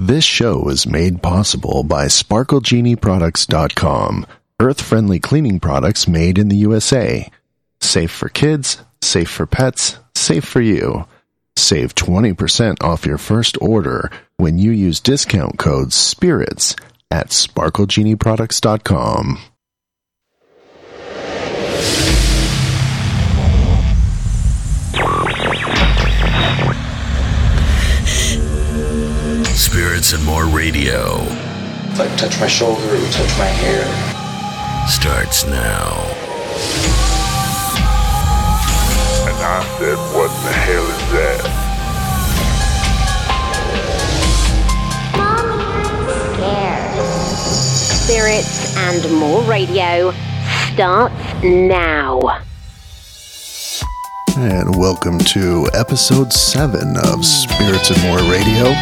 This show is made possible by SparkleGenieProducts.com, earth-friendly cleaning products made in the USA. Safe for kids, safe for pets, safe for you. Save 20% off your first order when you use discount code SPIRITS at SparkleGenieProducts.com. Spirits and More Radio Like touch my shoulder, it would touch my hair. starts now. And I said, what the hell is that? Spirits and More Radio starts now. And welcome to episode 7 of Spirits and More Radio.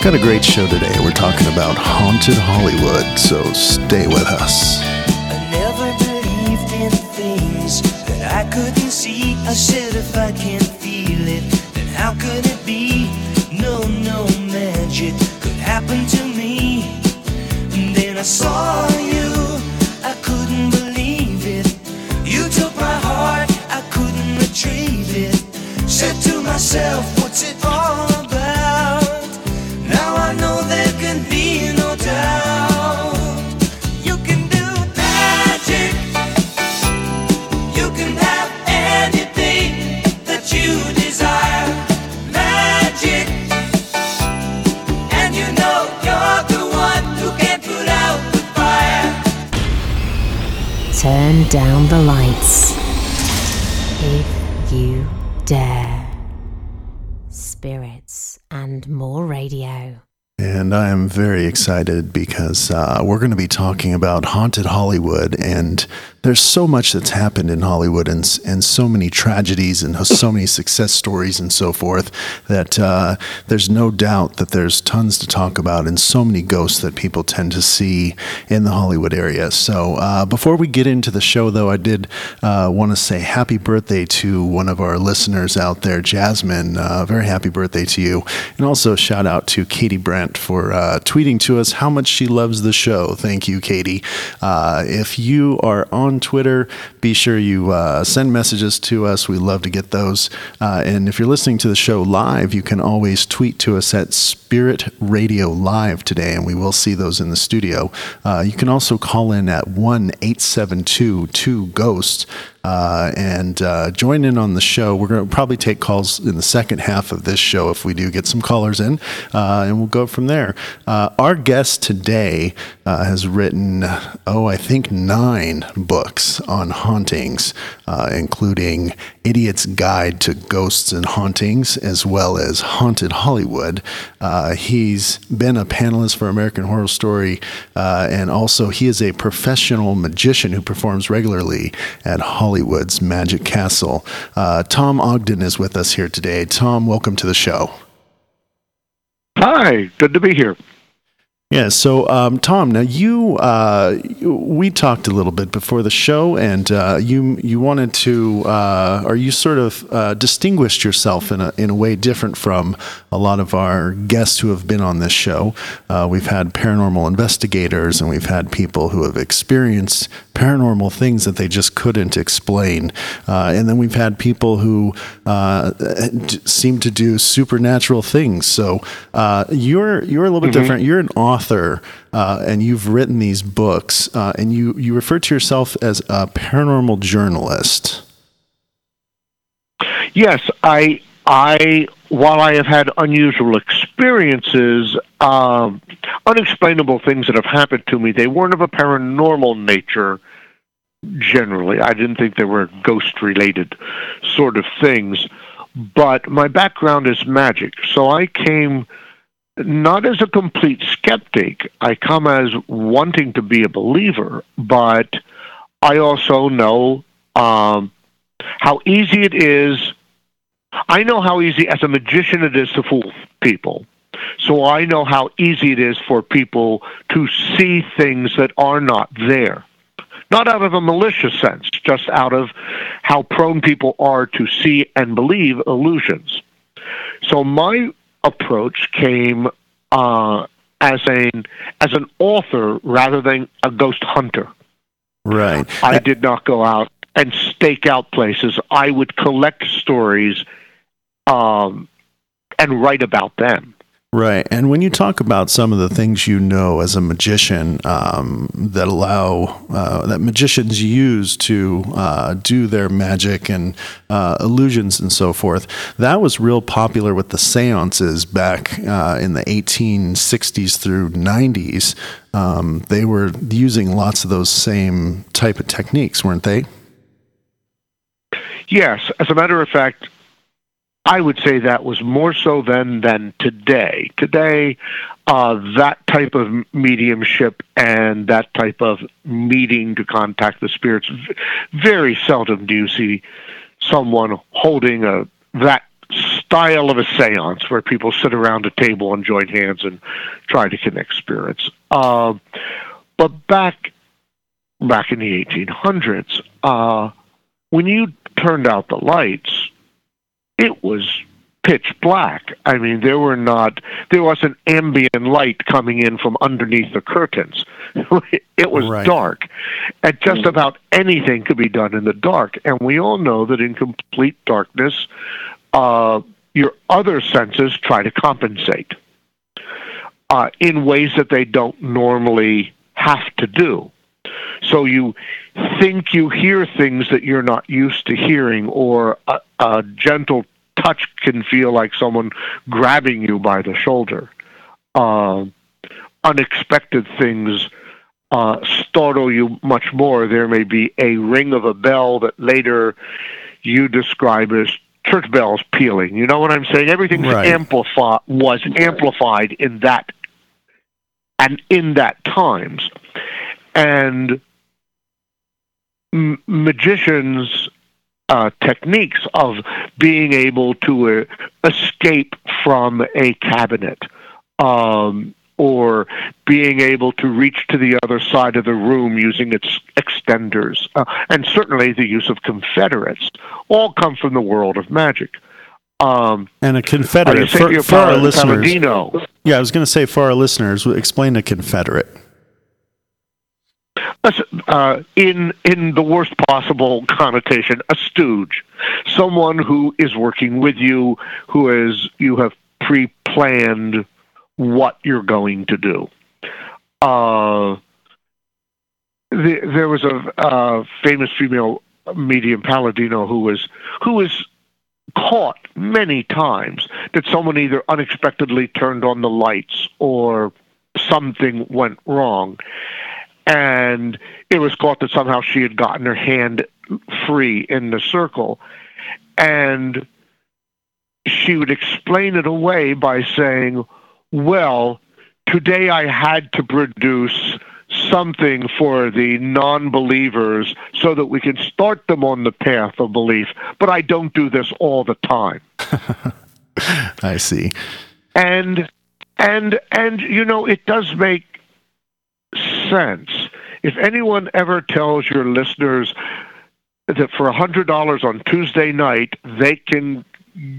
Got a great show today. We're talking about Haunted Hollywood, so stay with us. I never believed in things that I couldn't see. I said if I can't feel it, then how could it be? No, no magic could happen to me. And then I saw you, I couldn't believe it. You took my heart, I couldn't retrieve it. Said to myself, what's it all Turn down the lights. If you dare. Spirits and More Radio. And I am very excited because uh, we're going to be talking about haunted Hollywood, and there's so much that's happened in Hollywood, and and so many tragedies, and so many success stories, and so forth. That uh, there's no doubt that there's tons to talk about, and so many ghosts that people tend to see in the Hollywood area. So uh, before we get into the show, though, I did uh, want to say happy birthday to one of our listeners out there, Jasmine. Uh, very happy birthday to you, and also shout out to Katie Brandt for uh, tweeting to us how much she loves the show. Thank you, Katie. Uh, if you are on Twitter, be sure you uh, send messages to us. We love to get those. Uh, and if you're listening to the show live, you can always tweet to us at Spirit Radio Live today, and we will see those in the studio. Uh, you can also call in at 1 872 2 Ghost. Uh, and uh, join in on the show. We're going to probably take calls in the second half of this show if we do get some callers in, uh, and we'll go from there. Uh, our guest today uh, has written, oh, I think nine books on hauntings, uh, including Idiot's Guide to Ghosts and Hauntings, as well as Haunted Hollywood. Uh, he's been a panelist for American Horror Story, uh, and also he is a professional magician who performs regularly at Hollywood's Magic Castle. Uh, Tom Ogden is with us here today. Tom, welcome to the show. Hi, good to be here. Yeah, so um, Tom, now you uh, we talked a little bit before the show, and uh, you you wanted to, uh, or you sort of uh, distinguished yourself in a in a way different from a lot of our guests who have been on this show. Uh, we've had paranormal investigators, and we've had people who have experienced paranormal things that they just couldn't explain, uh, and then we've had people who uh, d- seem to do supernatural things. So uh, you're you're a little bit different. You're an author, uh, and you've written these books, uh, and you you refer to yourself as a paranormal journalist. Yes, I, I, while I have had unusual experiences, um, unexplainable things that have happened to me, they weren't of a paranormal nature. Generally, I didn't think they were ghost-related sort of things. But my background is magic, so I came not as a complete skeptic. I come as wanting to be a believer, but I also know um, how easy it is. I know how easy, as a magician, it is to fool people. So I know how easy it is for people to see things that are not there. Not out of a malicious sense, just out of how prone people are to see and believe illusions. So my approach came uh, as an as an author rather than a ghost hunter. Right. I did not go out and stake out places. I would collect stories um, and write about them. Right. And when you talk about some of the things you know as a magician um, that allow, uh, that magicians use to uh, do their magic and uh, illusions and so forth, that was real popular with the seances back uh, in the 1860s through 90s. Um, they were using lots of those same type of techniques, weren't they? Yes. As a matter of fact, I would say that was more so then than today. Today, uh, that type of mediumship and that type of meeting to contact the spirits, very seldom do you see someone holding a that style of a seance where people sit around a table and join hands and try to connect spirits. Uh, but back back in the 1800s, uh, when you turned out the lights, it was pitch black. I mean, there were not there wasn't ambient light coming in from underneath the curtains. it was Right. dark, and just about anything could be done in the dark. And we all know that in complete darkness, uh, your other senses try to compensate uh, in ways that they don't normally have to do. So you think you hear things that you're not used to hearing, or a, a gentle touch can feel like someone grabbing you by the shoulder. Uh, unexpected things uh, startle you much more. There may be a ring of a bell that later you describe as church bells pealing. You know what I'm saying? Everything Right. amplified was amplified in that and in that times. And m- magicians' uh, techniques of being able to uh, escape from a cabinet um, or being able to reach to the other side of the room using its extenders, uh, and certainly the use of confederates, all come from the world of magic. Um, And a Confederate, for, for our listeners. Palladino, Yeah, I was going to say for our listeners, explain a Confederate. Uh, in in the worst possible connotation, a stooge, someone who is working with you, who is you have pre-planned what you're going to do. Uh, the, there was a uh, famous female medium Palladino who was who was caught many times that someone either unexpectedly turned on the lights or something went wrong and it was caught that somehow she had gotten her hand free in the circle. And she would explain it away by saying, Well, today I had to produce something for the non believers so that we can start them on the path of belief, but I don't do this all the time. I see. and and and you know it does make sense if anyone ever tells your listeners that for a hundred dollars on tuesday night they can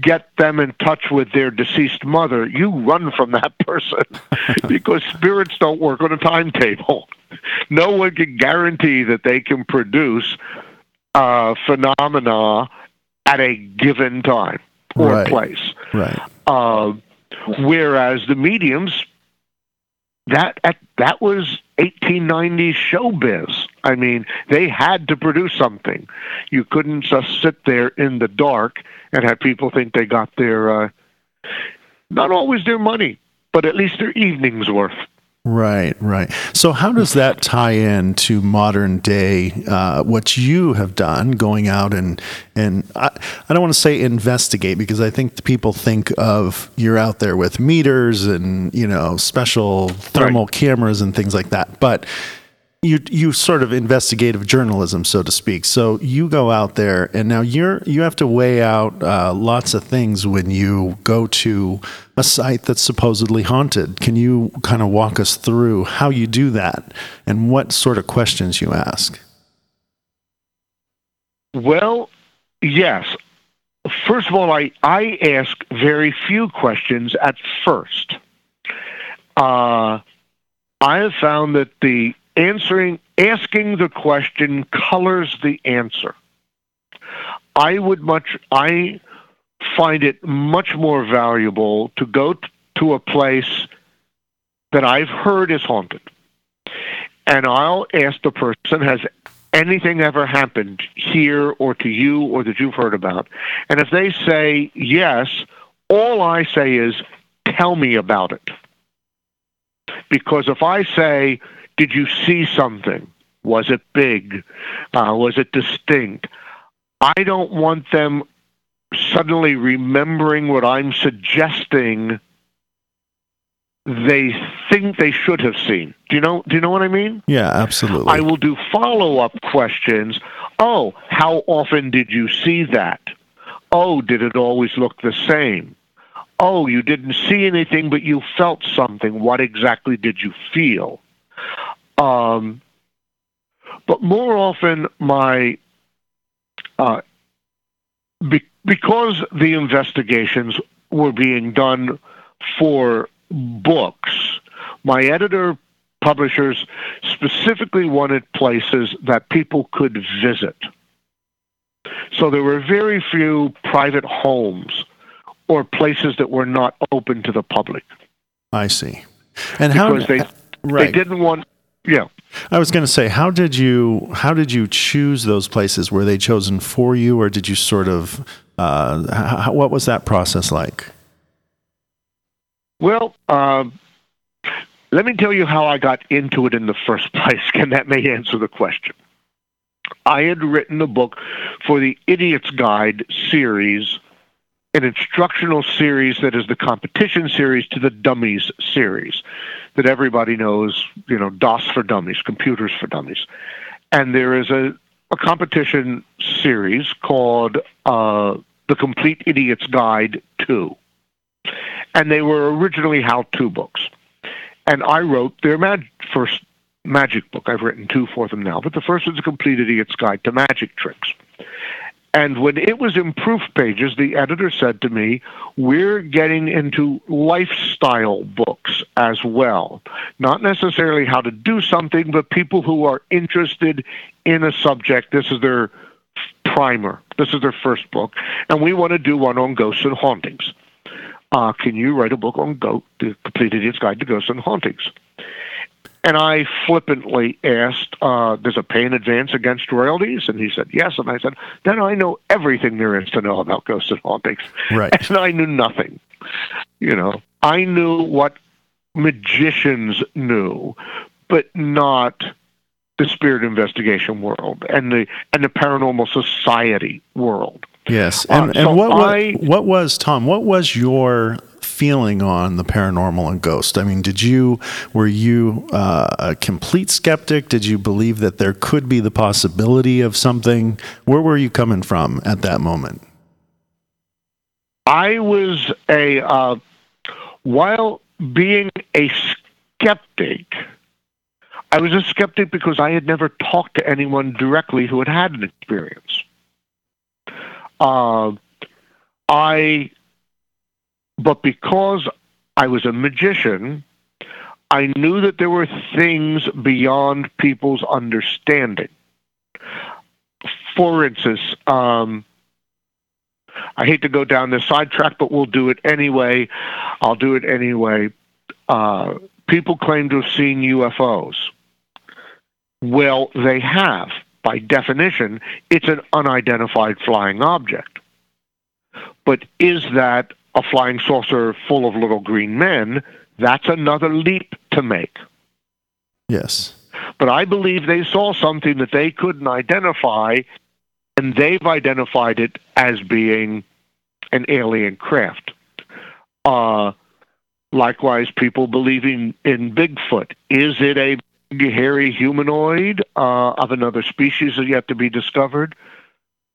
get them in touch with their deceased mother you run from that person because spirits don't work on a timetable no one can guarantee that they can produce uh, phenomena at a given time or Right. place Right. uh, whereas the mediums, that at, that was 1890s showbiz. I mean, they had to produce something. You couldn't just sit there in the dark and have people think they got their, uh, not always their money, but at least their evening's worth. Right, right. So, how does that tie in to modern day? Uh, what you have done, going out and and I, I don't want to say investigate because I think people think of you're out there with meters and you know special thermal cameras and things like that, but you you sort of investigative journalism, so to speak. So you go out there, and now you're you have to weigh out uh, lots of things when you go to a site that's supposedly haunted. Can you kind of walk us through how you do that and what sort of questions you ask? Well, yes. First of all, I, I ask very few questions at first. uh, I have found that the answering, asking the question colors the answer. I would much, I find it much more valuable to go t- to a place that I've heard is haunted. And I'll ask the person, has anything ever happened here or to you or that you've heard about? And if they say yes, all I say is, tell me about it. Because if I say, did you see something? Was it big? Uh, was it distinct? I don't want them suddenly remembering what I'm suggesting they think they should have seen. Do you know do you know what I mean? Yeah, absolutely. I will do follow-up questions. Oh, how often did you see that? Oh, did it always look the same? Oh, you didn't see anything but you felt something. What exactly did you feel? Um, but more often my uh, be- because the investigations were being done for books, my editor publishers specifically wanted places that people could visit. So there were very few private homes or places that were not open to the public. I see. And how because they right. they didn't want yeah. I was going to say, how did you how did you choose those places? Were they chosen for you, or did you sort of uh, how, what was that process like? Well, um, let me tell you how I got into it in the first place, and that may answer the question. I had written a book for the Idiot's Guide series, an instructional series that is the competition series to the Dummies series that everybody knows, you know, DOS for Dummies, Computers for Dummies. And there is a, a competition series called uh, The Complete Idiot's Guide 2. And they were originally how to books. And I wrote their mag- first magic book. I've written two for them now, but the first was A Complete Idiot's Guide to Magic Tricks. And when it was in proof pages, the editor said to me, We're getting into lifestyle books as well. Not necessarily how to do something, but people who are interested in a subject. This is their primer, this is their first book. And we want to do one on ghosts and hauntings. Uh, can you write a book on Goat, The Complete Idiot's Guide to Ghosts and Hauntings? And I flippantly asked, uh, "Does it pay in advance against royalties?" And he said, "Yes." And I said, "Then I know everything there is to know about ghosts and hauntings." Right. And I knew nothing. You know, I knew what magicians knew, but not the spirit investigation world and the and the paranormal society world. Yes, Uh, and, so and what, I- what what was Tom? What was your feeling on the paranormal and ghost? I mean, did you were you uh, a complete skeptic? Did you believe that there could be the possibility of something? Where were you coming from at that moment? I was a uh, while being a skeptic. I was a skeptic because I had never talked to anyone directly who had had an experience. Uh, I, but because I was a magician, I knew that there were things beyond people's understanding. For instance, um, I hate to go down this sidetrack, but we'll do it anyway. I'll do it anyway. Uh, people claim to have seen UFOs. Well, they have. By definition, it's an unidentified flying object. But is that a flying saucer full of little green men? That's another leap to make. Yes. But I believe they saw something that they couldn't identify, and they've identified it as being an alien craft. Uh, likewise, people believing in Bigfoot. Is it a hairy humanoid uh, of another species that yet to be discovered?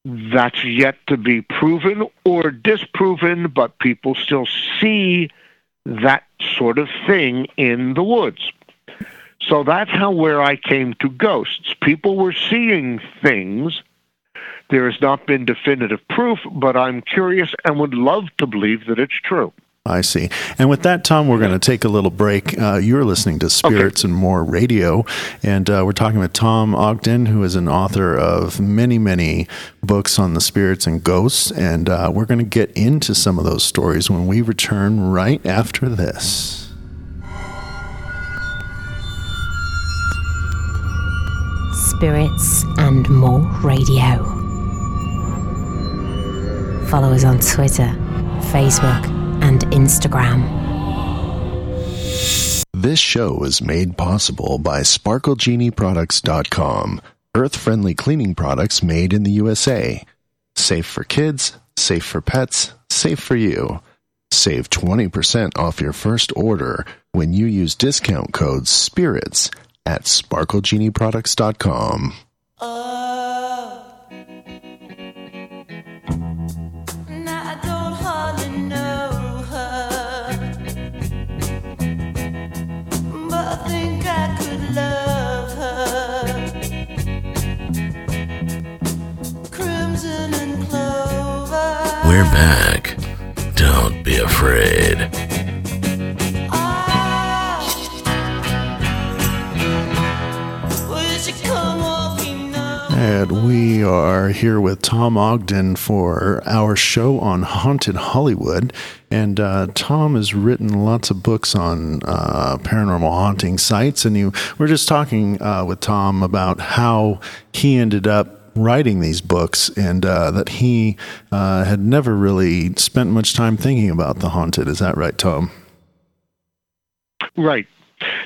That's yet to be proven or disproven, but people still see that sort of thing in the woods. So that's how where I came to ghosts. People were seeing things. There has not been definitive proof, but I'm curious and would love to believe that it's true. I see. And with that, Tom, we're going to take a little break. Uh, you're listening to Spirits and More Radio, and uh, we're talking with Tom Ogden, who is an author of many, many books on the spirits and ghosts. And uh, we're going to get into some of those stories when we return right after this. Spirits and More Radio. Follow us on Twitter, Facebook, and Instagram. This show is made possible by SparkleGenieProducts.com. Earth friendly cleaning products made in the USA. Safe for kids, safe for pets, safe for you. Save 20% off your first order when you use discount code SPIRITS at SparkleGenieProducts.com. Now uh, We're back. Don't be afraid. And we are here with Tom Ogden for our show on Haunted Hollywood. And uh, Tom has written lots of books on uh, paranormal haunting sites. And you, we're just talking uh, with Tom about how he ended up writing these books and uh, that he uh, had never really spent much time thinking about the haunted. Is that right, Tom? Right.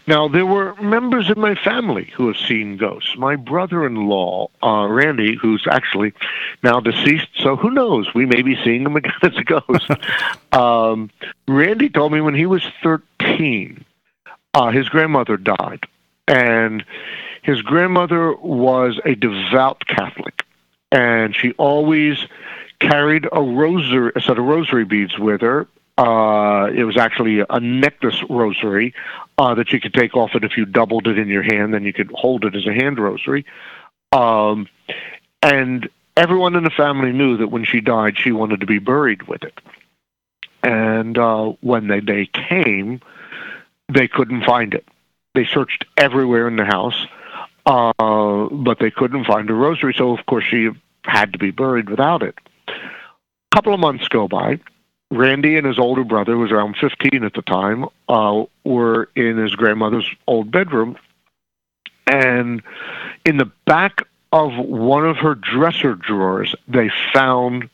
Now, there were members of my family who have seen ghosts. My brother in law, uh, Randy, who's actually now deceased, so who knows? We may be seeing him again as a ghost. um, Randy told me when he was 13, uh, his grandmother died. And his grandmother was a devout Catholic. And she always carried a rosary, a set of rosary beads with her. Uh, it was actually a necklace rosary uh, that you could take off, and if you doubled it in your hand, then you could hold it as a hand rosary. Um, and everyone in the family knew that when she died, she wanted to be buried with it. And uh, when the day came, they couldn't find it. They searched everywhere in the house, uh, but they couldn't find a rosary. So, of course, she had to be buried without it. A couple of months go by. Randy and his older brother, who was around 15 at the time, uh, were in his grandmother's old bedroom. And in the back of one of her dresser drawers, they found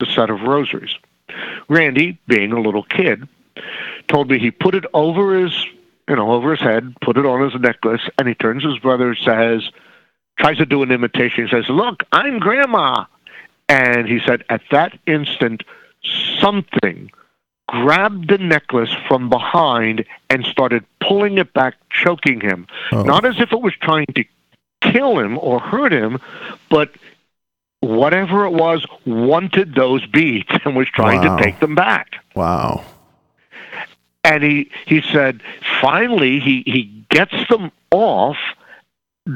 the set of rosaries. Randy, being a little kid, told me he put it over his, you know, over his head, put it on his necklace, and he turns to his brother says, tries to do an imitation. He says, "Look, I'm Grandma," and he said, at that instant, something grabbed the necklace from behind and started pulling it back, choking him. Oh. Not as if it was trying to kill him or hurt him, but whatever it was wanted those beads and was trying Wow. to take them back. Wow. And he, he said, finally, he, he gets them off,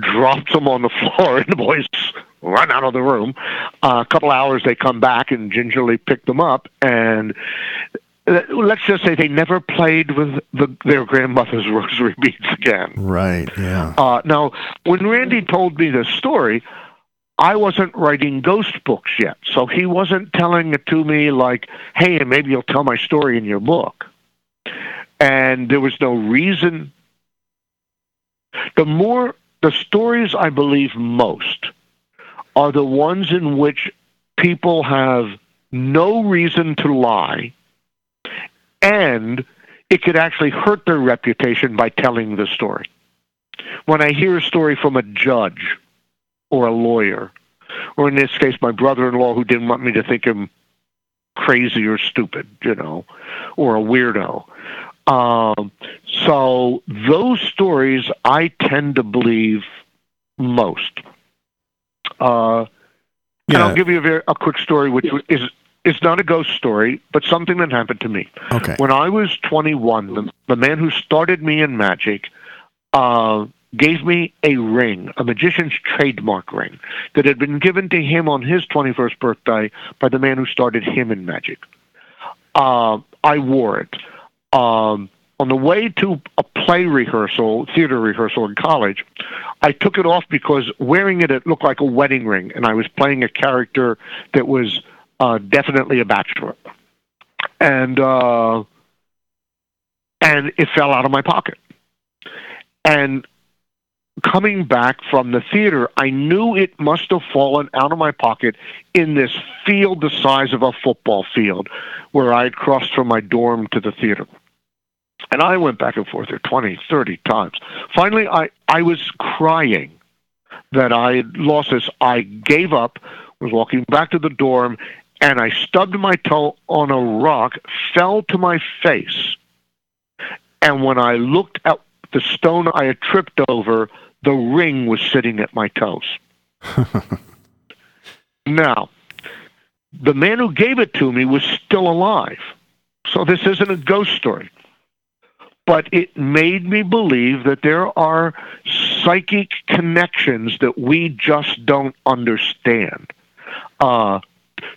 drops them on the floor, and the boys run out of the room. Uh, a couple hours, they come back and gingerly pick them up. And let's just say they never played with the, their grandmother's rosary beads again. Right. Yeah. Uh, now, when Randy told me this story, I wasn't writing ghost books yet, so he wasn't telling it to me like, "Hey, maybe you'll tell my story in your book." And there was no reason. The more the stories I believe most are the ones in which people have no reason to lie, and it could actually hurt their reputation by telling the story when I hear a story from a judge or a lawyer, or in this case, my brother in law who didn't want me to think him crazy or stupid, you know, or a weirdo. Um, so those stories I tend to believe most. Uh, and I'll give you a, very, a quick story, which is is not a ghost story, but something that happened to me. Okay. When I was 21, the, the man who started me in magic uh, gave me a ring, a magician's trademark ring, that had been given to him on his 21st birthday by the man who started him in magic. Uh, I wore it. Um, on the way to a play rehearsal, theater rehearsal in college, I took it off because wearing it, it looked like a wedding ring, and I was playing a character that was uh, definitely a bachelor, and uh, and it fell out of my pocket. And coming back from the theater, I knew it must have fallen out of my pocket in this field the size of a football field where I had crossed from my dorm to the theater. And I went back and forth there 20, 30 times. Finally, I, I was crying that I had lost this. I gave up, was walking back to the dorm, and I stubbed my toe on a rock, fell to my face. And when I looked at the stone I had tripped over, the ring was sitting at my toes. now, the man who gave it to me was still alive. So this isn't a ghost story. But it made me believe that there are psychic connections that we just don't understand. Uh,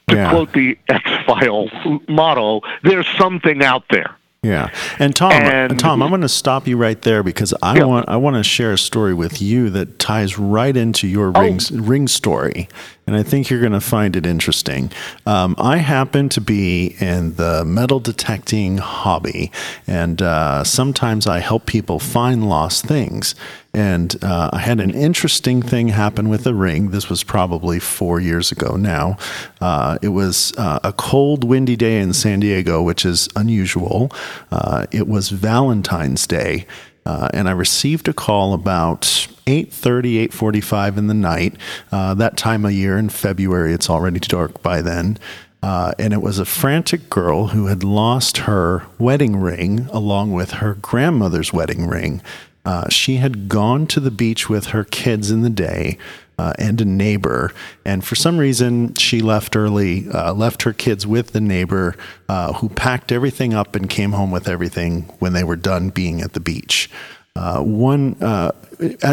to Yeah. quote the X File motto, there's something out there. Yeah, and Tom, uh, And- Tom, I'm going to stop you right there because I Yeah. want I want to share a story with you that ties right into your Oh. ring ring story, and I think you're going to find it interesting. Um, I happen to be in the metal detecting hobby, and uh, sometimes I help people find lost things. And uh, I had an interesting thing happen with a ring. This was probably four years ago now. Uh, it was uh, a cold, windy day in San Diego, which is unusual. Uh, it was Valentine's Day. Uh, and I received a call about 8.30, 8.45 in the night. Uh, that time of year in February, it's already dark by then. Uh, and it was a frantic girl who had lost her wedding ring along with her grandmother's wedding ring. Uh, she had gone to the beach with her kids in the day uh, and a neighbor, and for some reason she left early, uh, left her kids with the neighbor, uh, who packed everything up and came home with everything when they were done being at the beach. Uh, one uh,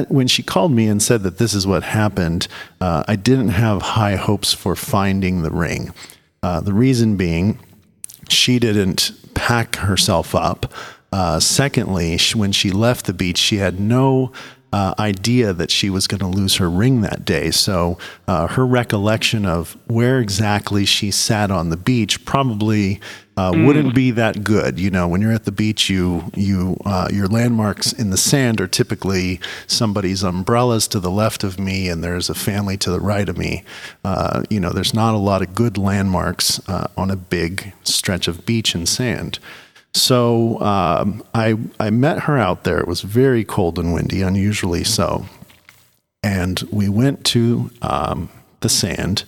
when she called me and said that this is what happened, uh, I didn't have high hopes for finding the ring. Uh, the reason being, she didn't pack herself up. Uh, secondly, when she left the beach, she had no uh, idea that she was going to lose her ring that day. So uh, her recollection of where exactly she sat on the beach probably uh, wouldn't be that good. You know, when you're at the beach, you you uh, your landmarks in the sand are typically somebody's umbrellas to the left of me, and there's a family to the right of me. Uh, you know, there's not a lot of good landmarks uh, on a big stretch of beach and sand. So um, I I met her out there. It was very cold and windy, unusually so. And we went to um, the sand,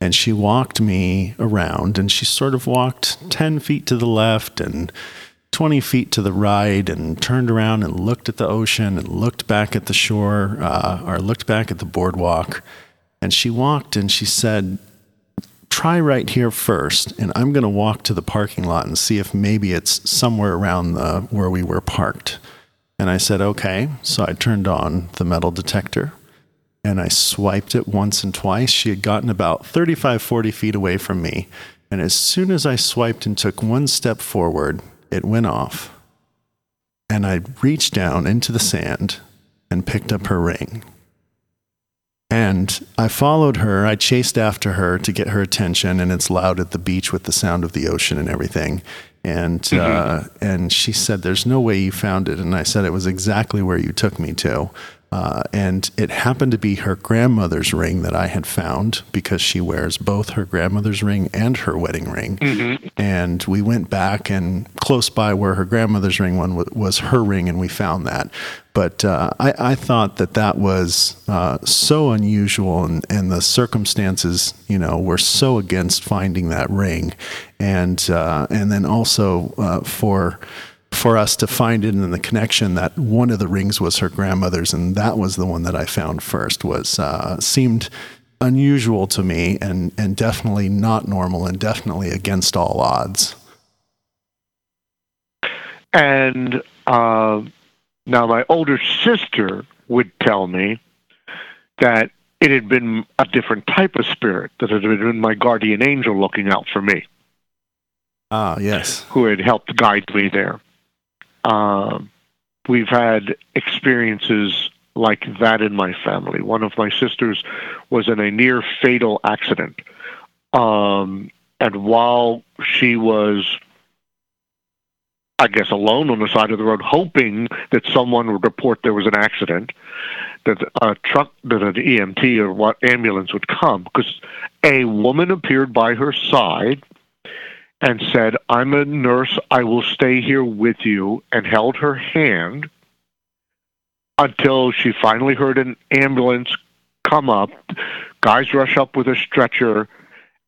and she walked me around, and she sort of walked ten feet to the left and. 20 feet to the right and turned around and looked at the ocean and looked back at the shore uh, or looked back at the boardwalk. And she walked and she said, try right here first, and I'm going to walk to the parking lot and see if maybe it's somewhere around the, where we were parked. And I said, okay. So I turned on the metal detector and I swiped it once and twice. She had gotten about 35, 40 feet away from me. And as soon as I swiped and took one step forward, it went off. And I reached down into the sand and picked up her ring. And I followed her. I chased after her to get her attention, and it's loud at the beach with the sound of the ocean and everything. And uh, and she said, "There's no way you found it." And I said, "It was exactly where you took me to." Uh, and it happened to be her grandmother's ring that I had found because she wears both her grandmother's ring and her wedding ring. And we went back and close by where her grandmother's ring one wa- was her ring, and we found that. But uh, I, I thought that that was uh, so unusual, and, and the circumstances, you know, were so against finding that ring, and uh, and then also uh, for for us to find it in the connection that one of the rings was her grandmother's, and that was the one that I found first. Was uh, seemed unusual to me, and and definitely not normal, and definitely against all odds. And uh, now my older sister would tell me that it had been a different type of spirit, that it had been my guardian angel looking out for me. Ah, yes. who had helped guide me there. Um, we've had experiences like that in my family. One of my sisters was in a near fatal accident. Um, and while she was, I guess, alone on the side of the road, hoping that someone would report there was an accident, that a truck, that an EMT or what ambulance would come, because a woman appeared by her side and said, I'm a nurse, I will stay here with you, and held her hand until she finally heard an ambulance come up. Guys rush up with a stretcher,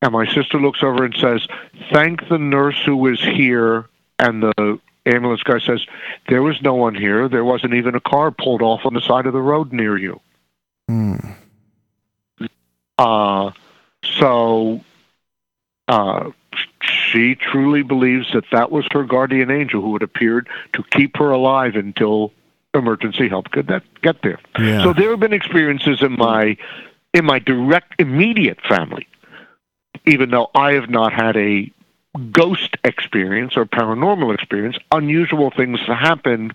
and my sister looks over and says, Thank the nurse who was here. And the ambulance guy says, There was no one here. There wasn't even a car pulled off on the side of the road near you. Hmm. Uh, so uh, she truly believes that that was her guardian angel who had appeared to keep her alive until emergency help could that get there. Yeah. So there have been experiences in my in my direct immediate family, even though I have not had a ghost experience or paranormal experience, unusual things to happen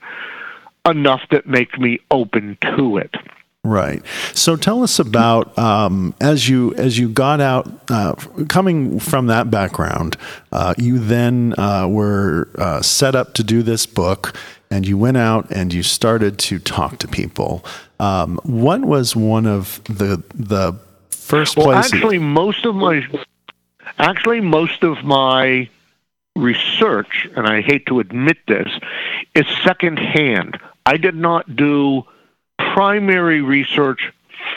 enough that make me open to it. Right. So tell us about um, as you as you got out, uh, coming from that background, uh, you then uh, were uh, set up to do this book, and you went out and you started to talk to people. Um, what was one of the the first Well, places? actually, most of my actually most of my research, and I hate to admit this, is secondhand. I did not do primary research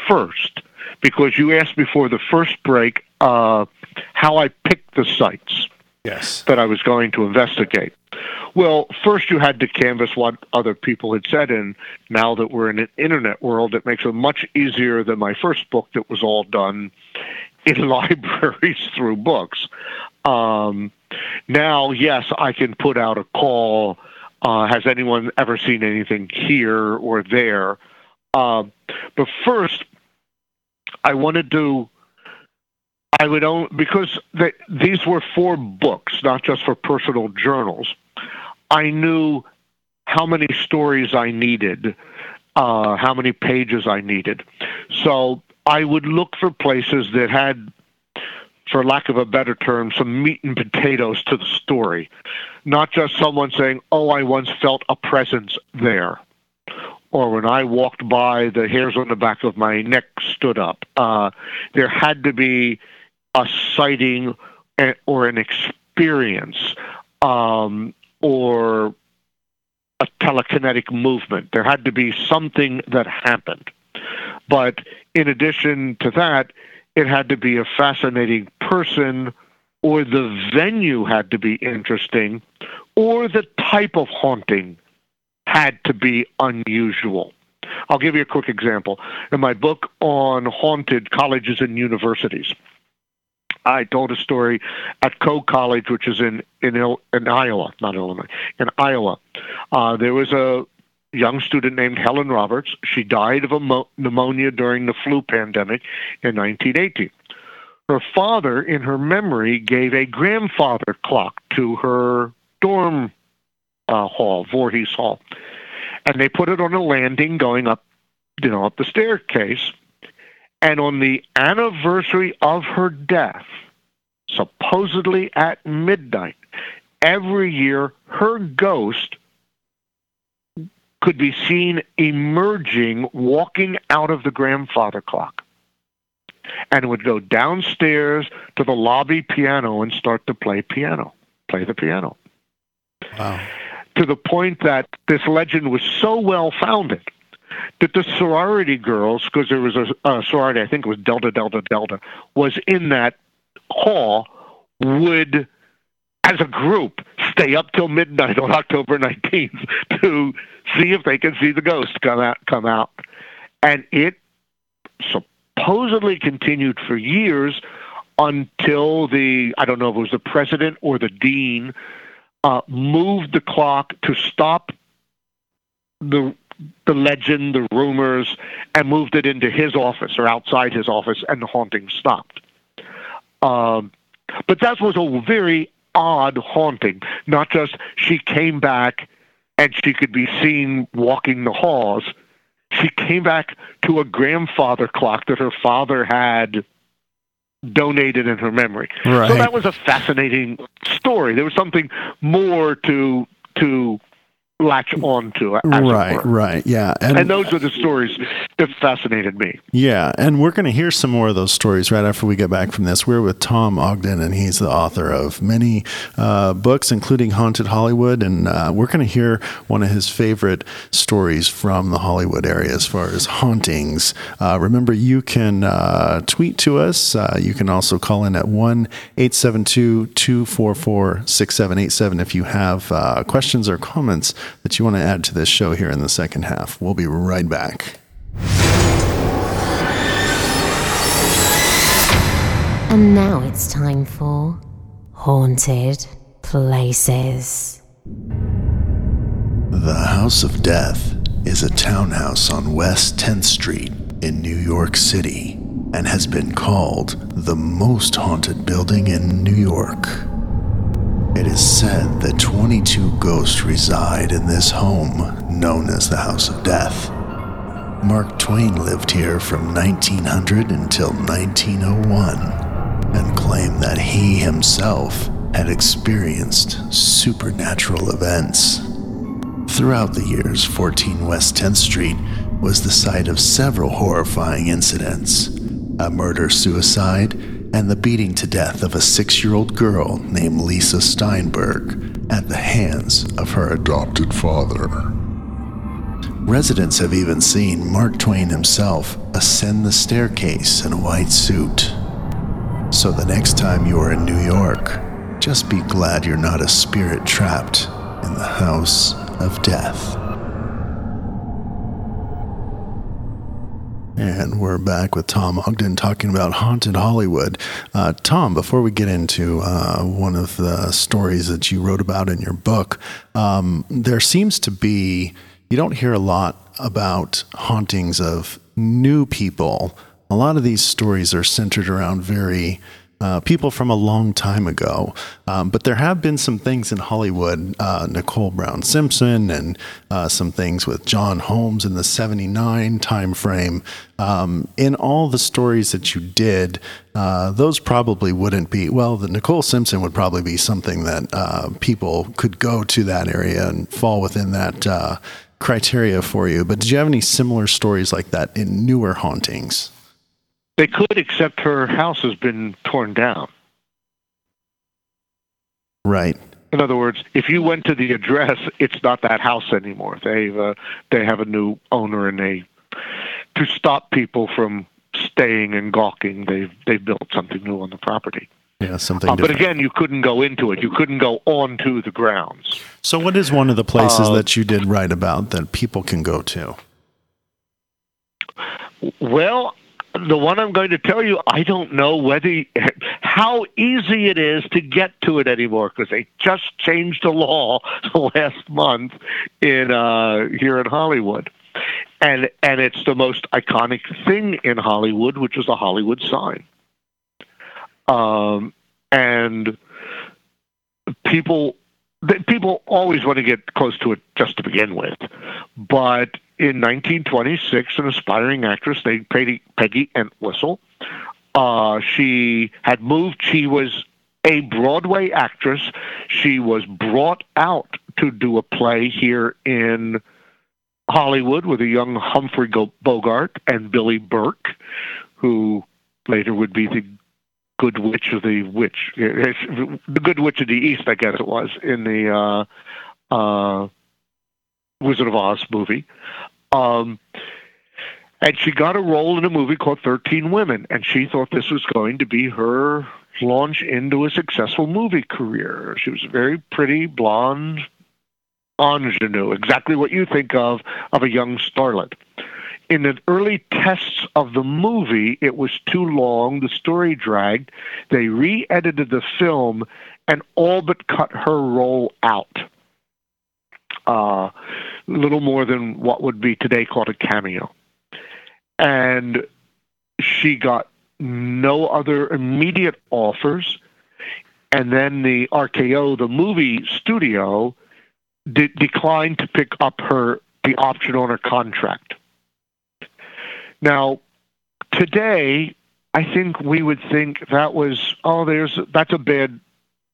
first because you asked before the first break uh, how I picked the sites yes. that I was going to investigate. Well, first you had to canvass what other people had said, and now that we're in an internet world, it makes it much easier than my first book that was all done in libraries through books. Um, now, yes, I can put out a call. Uh, has anyone ever seen anything here or there? Uh, but first, I wanted to. I would own because the, these were for books, not just for personal journals. I knew how many stories I needed, uh, how many pages I needed. So I would look for places that had, for lack of a better term, some meat and potatoes to the story. Not just someone saying, oh, I once felt a presence there. Or when I walked by, the hairs on the back of my neck stood up. Uh, there had to be a sighting eh, or an experience um, or a telekinetic movement. There had to be something that happened. But in addition to that, it had to be a fascinating person, or the venue had to be interesting, or the type of haunting had to be unusual. I'll give you a quick example. In my book on haunted colleges and universities, I told a story at Coe College, which is in in, in Iowa, not Illinois, in Iowa. Uh, there was a young student named Helen Roberts. She died of a mo- pneumonia during the flu pandemic in 1918. Her father, in her memory, gave a grandfather clock to her dorm uh, hall, Voorhees Hall, and they put it on a landing going up, you know, up the staircase. And on the anniversary of her death, supposedly at midnight, every year her ghost could be seen emerging, walking out of the grandfather clock, and would go downstairs to the lobby piano and start to play piano, play the piano. Wow. To the point that this legend was so well founded that the sorority girls, because there was a, a sorority, I think it was Delta Delta Delta, was in that hall, would, as a group, stay up till midnight on October 19th to see if they can see the ghost come out. Come out, and it supposedly continued for years until the I don't know if it was the president or the dean uh, moved the clock to stop the the legend, the rumors, and moved it into his office or outside his office, and the haunting stopped. Um, but that was a very odd haunting. Not just she came back and she could be seen walking the halls. She came back to a grandfather clock that her father had donated in her memory. Right. So that was a fascinating story. There was something more to to latch on to. It right, right, yeah, And those are the stories that fascinated me. Yeah, and we're going to hear some more of those stories right after we get back from this. We're with Tom Ogden, and he's the author of many uh, books, including Haunted Hollywood. And uh, we're going to hear one of his favorite stories from the Hollywood area as far as hauntings. Uh, remember, you can uh, tweet to us. Uh, you can also call in at 1 872 244 6787 if you have uh, questions or comments that you want to add to this show here in the second half. We'll be right back. And now it's time for Haunted Places. The House of Death is a townhouse on West 10th Street in New York City and has been called the most haunted building in New York. It is said that 22 ghosts reside in this home known as the House of Death. Mark Twain lived here from 1900 until 1901 and claimed that he himself had experienced supernatural events. Throughout the years, 14 West 10th Street was the site of several horrifying incidents a murder suicide, and the beating to death of a six year old girl named Lisa Steinberg at the hands of her adopted father. Residents have even seen Mark Twain himself ascend the staircase in a white suit. So the next time you are in New York, just be glad you're not a spirit trapped in the house of death. And we're back with Tom Ogden talking about Haunted Hollywood. Uh, Tom, before we get into uh, one of the stories that you wrote about in your book, um, there seems to be, you don't hear a lot about hauntings of new people. A lot of these stories are centered around very uh, people from a long time ago. Um, but there have been some things in Hollywood, uh, Nicole Brown Simpson, and uh, some things with John Holmes in the 79 time frame. Um, in all the stories that you did, uh, those probably wouldn't be, well, the Nicole Simpson would probably be something that uh, people could go to that area and fall within that uh, criteria for you. But did you have any similar stories like that in newer hauntings? They could, except her house has been torn down. Right. In other words, if you went to the address, it's not that house anymore. They've uh, they have a new owner, and they to stop people from staying and gawking, they've they've built something new on the property. Yeah, something Uh, but again, you couldn't go into it. You couldn't go onto the grounds. So, what is one of the places Uh, that you did write about that people can go to? Well, the one I'm going to tell you, I don't know whether how easy it is to get to it anymore because they just changed the law last month in uh, here in Hollywood, and and it's the most iconic thing in Hollywood, which is the Hollywood sign. Um, and people people always want to get close to it just to begin with, but in 1926, an aspiring actress named Peggy, Peggy Entwistle. Uh, she had moved. She was a Broadway actress. She was brought out to do a play here in Hollywood with a young Humphrey Bogart and Billie Burke, who later would be the Good Witch of the Witch, the Good Witch of the East, I guess it was in the uh, uh, Wizard of Oz movie. Um, and she got a role in a movie called 13 Women, and she thought this was going to be her launch into a successful movie career. She was a very pretty, blonde ingenue, exactly what you think of of a young starlet. In the early tests of the movie, it was too long, the story dragged. They re edited the film and all but cut her role out uh, little more than what would be today called a cameo. And she got no other immediate offers. and then the RKO, the movie studio, de- declined to pick up her the option on her contract. Now, today, I think we would think that was oh, there's that's a bad.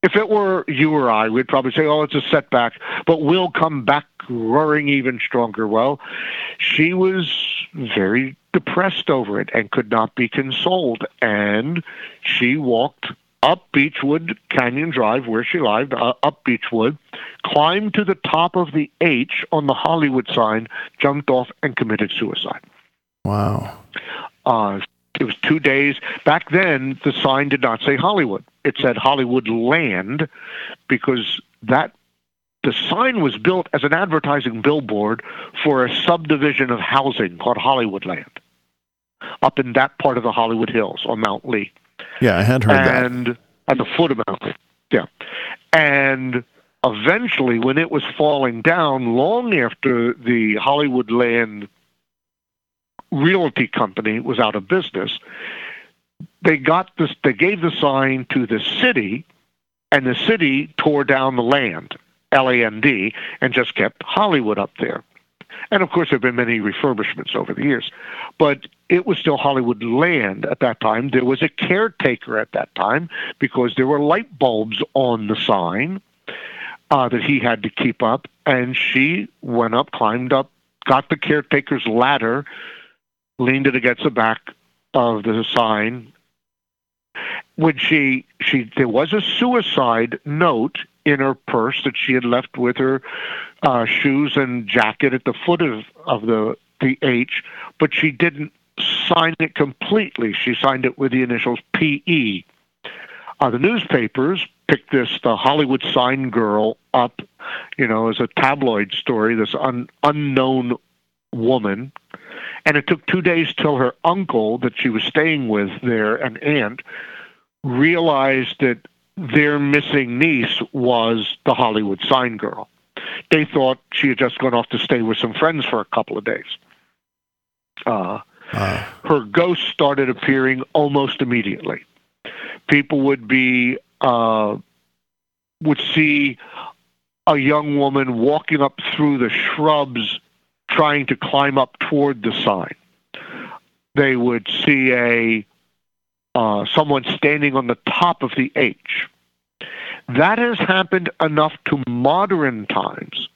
If it were you or I, we'd probably say, oh, it's a setback, but we'll come back roaring even stronger. Well, she was very depressed over it and could not be consoled, and she walked up Beachwood Canyon Drive, where she lived, uh, up Beachwood, climbed to the top of the H on the Hollywood sign, jumped off, and committed suicide. Wow. Uh, it was two days. Back then, the sign did not say Hollywood. It said Hollywood Land because that the sign was built as an advertising billboard for a subdivision of housing called Hollywood Land up in that part of the Hollywood Hills on Mount Lee. Yeah, I had heard that. and at the foot of Mount Lee. Yeah. And eventually, when it was falling down, long after the Hollywood Land realty company was out of business, they got this. They gave the sign to the city, and the city tore down the land, L A N D, and just kept Hollywood up there. And of course, there have been many refurbishments over the years, but it was still Hollywood land at that time. There was a caretaker at that time because there were light bulbs on the sign uh, that he had to keep up. And she went up, climbed up, got the caretaker's ladder, leaned it against the back of the sign. When she she there was a suicide note in her purse that she had left with her uh, shoes and jacket at the foot of, of the the H, but she didn't sign it completely. She signed it with the initials PE. Uh, the newspapers picked this, the Hollywood sign girl, up, you know, as a tabloid story, this un, unknown woman. And it took two days till her uncle that she was staying with there, an aunt, realized that their missing niece was the Hollywood sign girl. They thought she had just gone off to stay with some friends for a couple of days. Uh, Uh, her ghost started appearing almost immediately. People would be uh, would see a young woman walking up through the shrubs, trying to climb up toward the sign. They would see a uh, someone standing on the top of the H. That has happened enough to modern times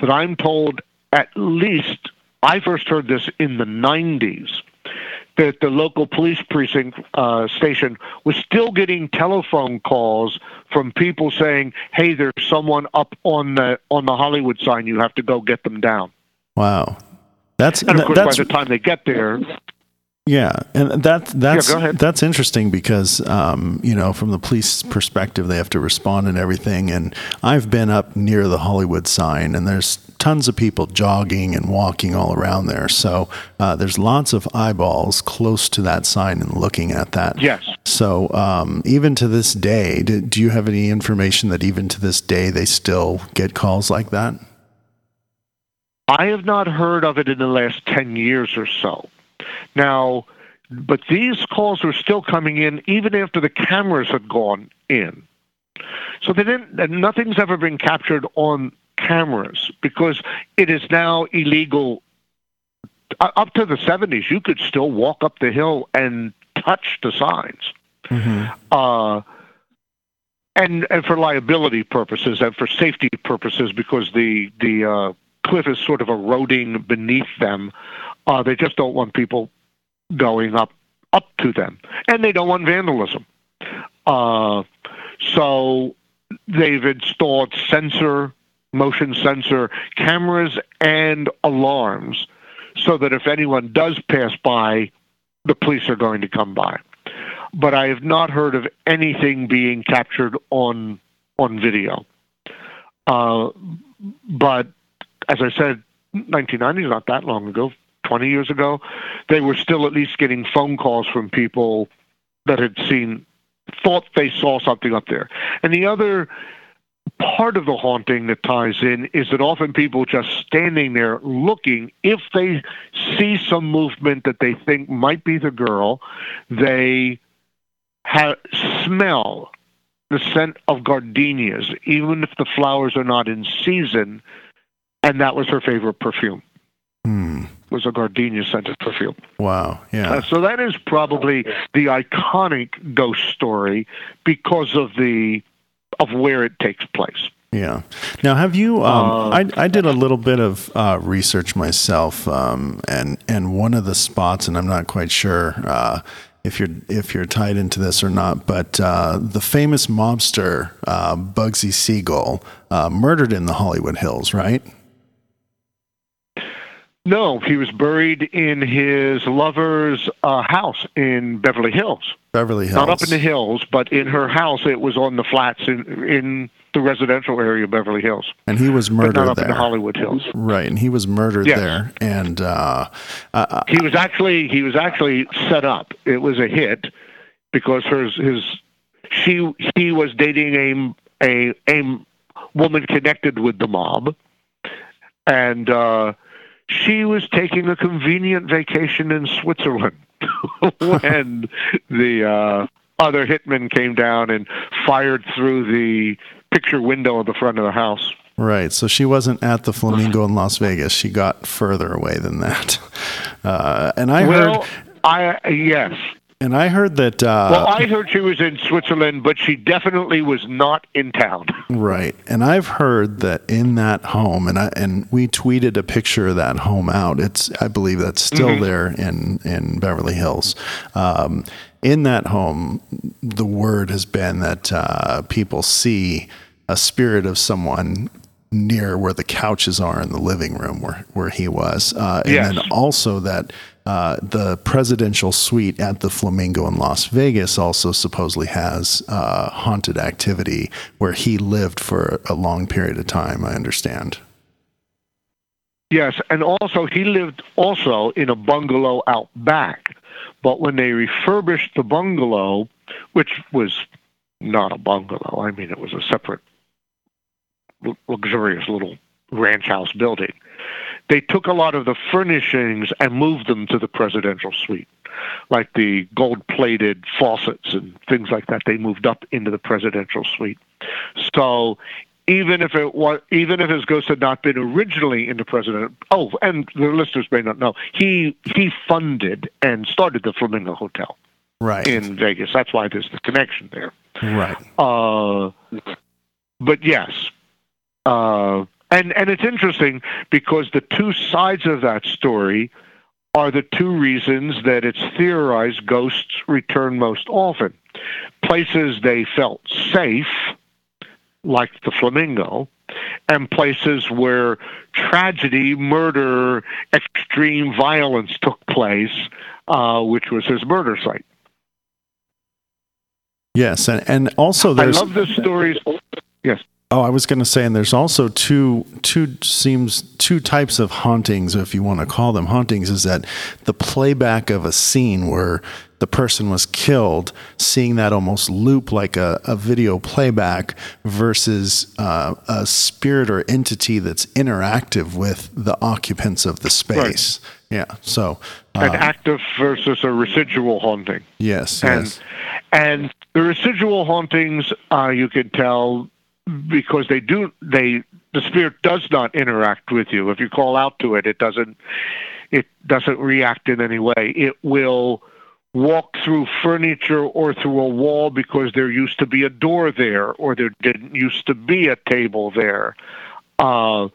that I'm told at least I first heard this in the 90s that the local police precinct uh, station was still getting telephone calls from people saying, "Hey, there's someone up on the on the Hollywood sign. You have to go get them down." Wow. That's And of course, that's by the time they get there, Yeah, and that that's ahead. that's interesting because um, you know from the police perspective they have to respond and everything. And I've been up near the Hollywood sign, and there's tons of people jogging and walking all around there. So uh, there's lots of eyeballs close to that sign and looking at that. yes, So um, even to this day, do, do you have any information that even to this day they still get calls like that? I have not heard of it in the last 10 years or so. Now, but these calls were still coming in even after the cameras had gone in. So they didn't, nothing's ever been captured on cameras because it is now illegal. Up to the 70s, you could still walk up the hill and touch the signs. Uh, and and for liability purposes and for safety purposes because the the uh, cliff is sort of eroding beneath them. Uh, they just don't want people going up up to them, and they don't want vandalism. Uh, so they've installed sensor, motion sensor cameras and alarms, so that if anyone does pass by, the police are going to come by but I have not heard of anything being captured on on video. Uh, but as I said, 1990 is not that long ago. 20 years ago, they were still at least getting phone calls from people that had seen, thought they saw something up there. And the other part of the haunting that ties in is that often people just standing there looking, if they see some movement that they think might be the girl, they ha- smell the scent of gardenias, even if the flowers are not in season. And that was her favorite perfume. Hmm. Was a gardenia scented perfume. Wow. Yeah. Uh, so that is probably the iconic ghost story because of the of where it takes place. Yeah. Now, have you? Um, Uh, I I did a little bit of uh, research myself, um, and and one of the spots, and I'm not quite sure uh, if you're if you're tied into this or not, but uh, the famous mobster uh, Bugsy Siegel uh, murdered in the Hollywood Hills, right? No, he was buried in his lover's uh, house in Beverly Hills. Beverly Hills. Not up in the hills, but in her house. It was on the flats in in the residential area of Beverly Hills, and he was but murdered not up there. in the Hollywood Hills. Right, and he was murdered Yes. there, and uh, uh, He was actually he was actually set up. It was a hit because her his she he was dating a a a woman connected with the mob, and uh, she was taking a convenient vacation in Switzerland when the uh, other hitman came down and fired through the picture window of the front of the house. Right. So she wasn't at the Flamingo in Las Vegas. She got further away than that. Uh, and I well, heard, I yes. And I heard that. Uh, Well, I heard she was in Switzerland, but she definitely was not in town. right. And I've heard that in that home, and I and we tweeted a picture of that home out. It's I believe that's still Mm-hmm. there in in Beverly Hills. Um, in that home, the word has been that uh, people see a spirit of someone near where the couches are in the living room where, where he was. Uh, and Yes. then also that uh, the presidential suite at the Flamingo in Las Vegas also supposedly has uh, haunted activity where he lived for a long period of time, I understand. Yes, and also he lived also in a bungalow out back. But when they refurbished the bungalow, which was not a bungalow, I mean it was a separate luxurious little ranch house building. They took a lot of the furnishings and moved them to the presidential suite, like the gold-plated faucets and things like that. They moved up into the presidential suite. So even if it was, even if his ghost had not been originally in the president, oh, and the listeners may not know, he he funded and started the Flamingo Hotel Right. in Vegas. That's why there's the connection there. right. Uh, but yes, uh, and and it's interesting because the two sides of that story are the two reasons that it's theorized ghosts return most often. Places they felt safe, like the Flamingo, and places where tragedy, murder, extreme violence took place, uh, which was his murder site. Yes. And, and also there's. I love the stories. Yes. Oh, I was going to say, and there's also two two seems two types of hauntings, if you want to call them hauntings, is that the playback of a scene where the person was killed, seeing that almost loop like a, a video playback versus uh, a spirit or entity that's interactive with the occupants of the space. Yeah. So, an uh, active versus a residual haunting. yes, And yes. and the residual hauntings, uh, you could tell because they do they the spirit does not interact with you. If you call out to it, it doesn't it doesn't react in any way. It will walk through furniture or through a wall because there used to be a door there or there didn't used to be a table there uh,